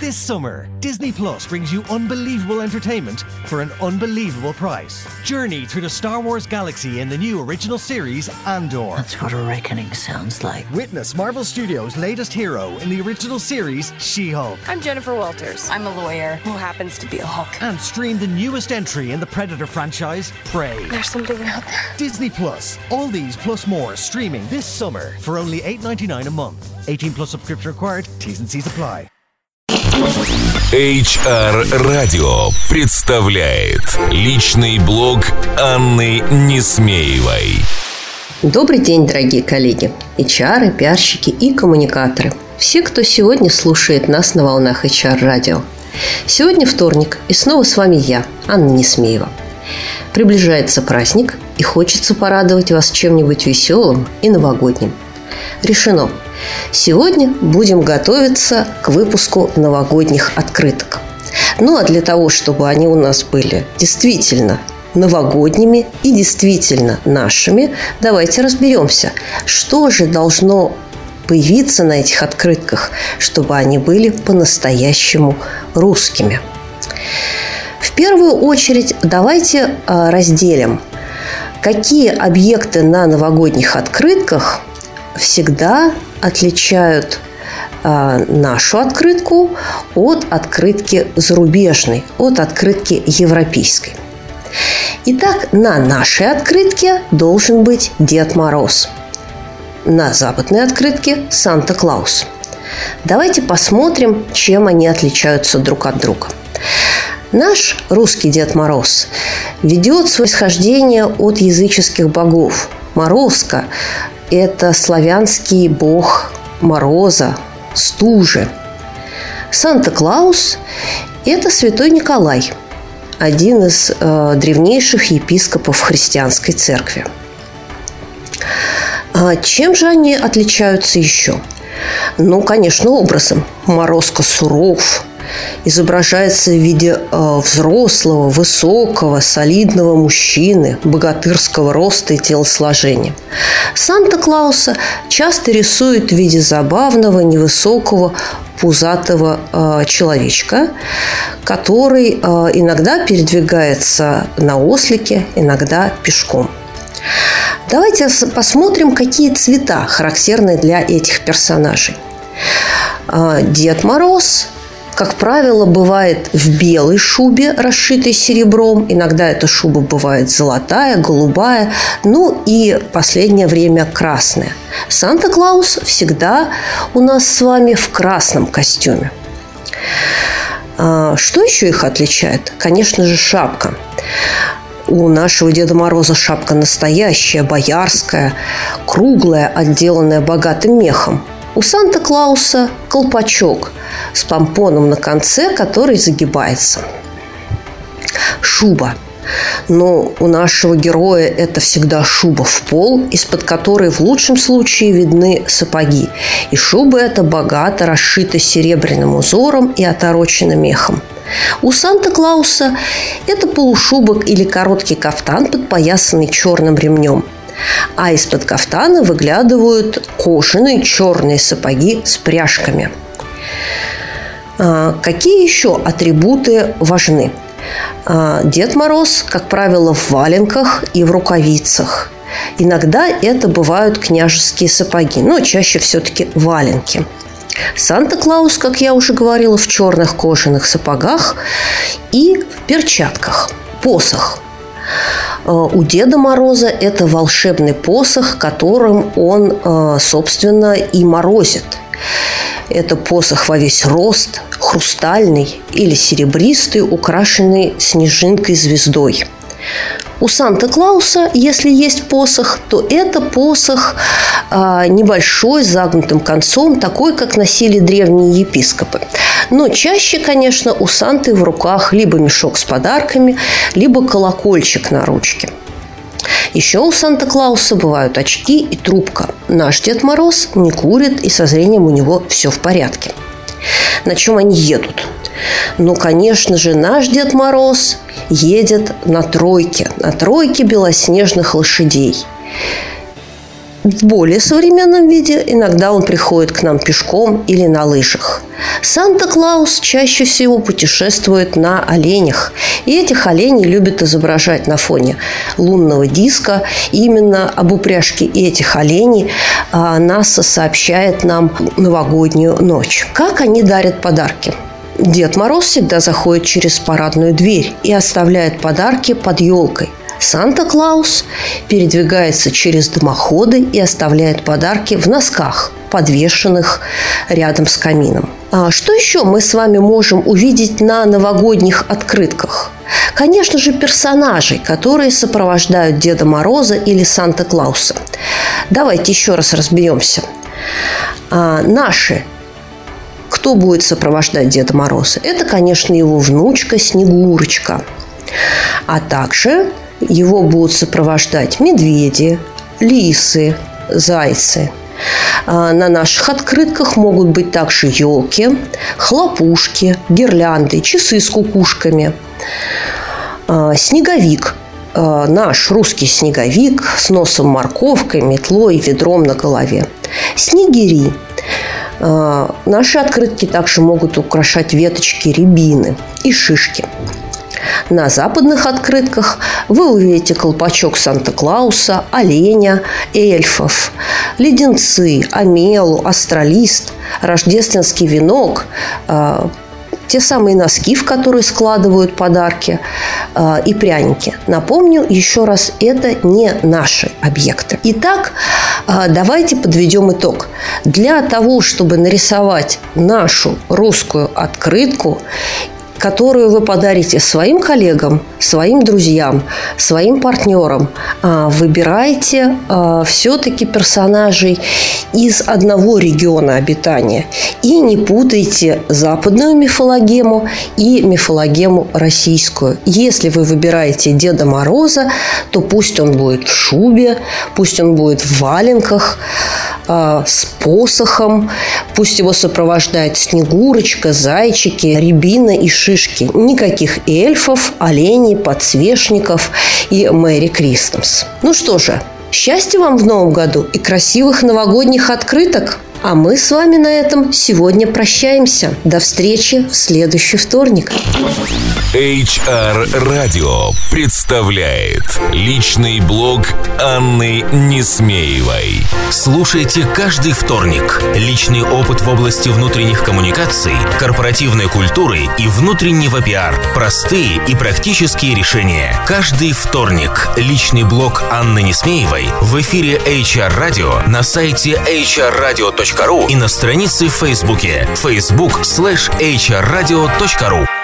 This summer, Disney Plus brings you unbelievable entertainment for an unbelievable price. Journey through the Star Wars galaxy in the new original series Andor. That's what a reckoning sounds like. Witness Marvel Studios' latest hero in the original series She Hulk. I'm Jennifer Walters. I'm a lawyer who happens to be a Hulk. And stream the newest entry in the Predator franchise, Prey. There's something out there. Disney Plus. All these plus more streaming this summer for only $8.99 a month. 18 plus subscription required. T's and C's apply. HR Radio представляет личный блог Анны Несмеевой. Добрый день, дорогие коллеги, HR, пиарщики и коммуникаторы. Все, кто сегодня слушает нас на волнах HR радио. Сегодня вторник, и снова с вами я, Анна Несмеева. Приближается праздник, и хочется порадовать вас чем-нибудь веселым и новогодним. Решено – Сегодня будем готовиться к выпуску новогодних открыток. Ну а для того, чтобы они у нас были действительно новогодними и действительно нашими, давайте разберемся, что же должно появиться на этих открытках, чтобы они были по-настоящему русскими. В первую очередь давайте а, разделим, какие объекты на новогодних открытках всегда отличают э, нашу открытку от открытки зарубежной, от открытки европейской. Итак, на нашей открытке должен быть Дед Мороз. На западной открытке Санта-Клаус. Давайте посмотрим, чем они отличаются друг от друга. Наш русский Дед Мороз ведет свое исхождение от языческих богов. Морозка это славянский бог мороза, стужи. Санта-Клаус – это святой Николай, один из э, древнейших епископов христианской церкви. А чем же они отличаются еще? Ну, конечно, образом. Морозко суров, изображается в виде э, взрослого, высокого, солидного мужчины, богатырского роста и телосложения. Санта-Клауса часто рисуют в виде забавного, невысокого, пузатого э, человечка, который э, иногда передвигается на ослике, иногда пешком. Давайте посмотрим, какие цвета характерны для этих персонажей. Э, Дед Мороз как правило, бывает в белой шубе, расшитой серебром. Иногда эта шуба бывает золотая, голубая, ну и последнее время красная. Санта-Клаус всегда у нас с вами в красном костюме. А, что еще их отличает? Конечно же, шапка. У нашего Деда Мороза шапка настоящая, боярская, круглая, отделанная богатым мехом. У Санта-Клауса колпачок с помпоном на конце, который загибается. Шуба. Но у нашего героя это всегда шуба в пол, из-под которой в лучшем случае видны сапоги. И шуба эта богато расшита серебряным узором и оторочена мехом. У Санта-Клауса это полушубок или короткий кафтан, подпоясанный черным ремнем – а из-под кафтана выглядывают кожаные черные сапоги с пряжками. А, какие еще атрибуты важны? А, Дед Мороз, как правило, в валенках и в рукавицах. Иногда это бывают княжеские сапоги, но чаще все-таки валенки. Санта-Клаус, как я уже говорила, в черных кожаных сапогах и в перчатках. Посох – у Деда Мороза это волшебный посох, которым он, э, собственно, и морозит. Это посох во весь рост, хрустальный или серебристый, украшенный снежинкой звездой. У Санта-Клауса, если есть посох, то это посох а, небольшой, с загнутым концом, такой, как носили древние епископы. Но чаще, конечно, у Санты в руках либо мешок с подарками, либо колокольчик на ручке. Еще у Санта-Клауса бывают очки и трубка. Наш Дед Мороз не курит, и со зрением у него все в порядке. На чем они едут? Ну, конечно же, наш Дед Мороз едет на тройке, на тройке белоснежных лошадей. В более современном виде иногда он приходит к нам пешком или на лыжах. Санта-Клаус чаще всего путешествует на оленях. И этих оленей любят изображать на фоне лунного диска. Именно об упряжке этих оленей а, НАСА сообщает нам новогоднюю ночь. Как они дарят подарки? Дед Мороз всегда заходит через парадную дверь и оставляет подарки под елкой. Санта-Клаус передвигается через дымоходы и оставляет подарки в носках, подвешенных рядом с камином. А что еще мы с вами можем увидеть на новогодних открытках? Конечно же, персонажей, которые сопровождают Деда Мороза или Санта-Клауса. Давайте еще раз разберемся. А, наши кто будет сопровождать Деда Мороза? Это, конечно, его внучка Снегурочка. А также его будут сопровождать медведи, лисы, зайцы. А на наших открытках могут быть также елки, хлопушки, гирлянды, часы с кукушками. А, снеговик а, наш русский снеговик с носом морковкой, метлой, ведром на голове. Снегири. Наши открытки также могут украшать веточки рябины и шишки. На западных открытках вы увидите колпачок Санта-Клауса, оленя, эльфов, леденцы, амелу, астралист, рождественский венок, а, те самые носки, в которые складывают подарки э, и пряники. Напомню еще раз, это не наши объекты. Итак, э, давайте подведем итог. Для того, чтобы нарисовать нашу русскую открытку которую вы подарите своим коллегам, своим друзьям, своим партнерам, а, выбирайте а, все-таки персонажей из одного региона обитания. И не путайте западную мифологему и мифологему российскую. Если вы выбираете Деда Мороза, то пусть он будет в шубе, пусть он будет в валенках, а, с посохом, пусть его сопровождает Снегурочка, зайчики, рябина и ши шишки. Никаких эльфов, оленей, подсвечников и Мэри Кристмс. Ну что же, счастья вам в новом году и красивых новогодних открыток! А мы с вами на этом сегодня прощаемся. До встречи в следующий вторник. HR Radio представляет личный блог Анны Несмеевой. Слушайте каждый вторник. Личный опыт в области внутренних коммуникаций, корпоративной культуры и внутреннего пиар. Простые и практические решения. Каждый вторник. Личный блог Анны Несмеевой в эфире HR Radio на сайте hrradio.ru и на странице в Фейсбуке facebook slash hrradio.ru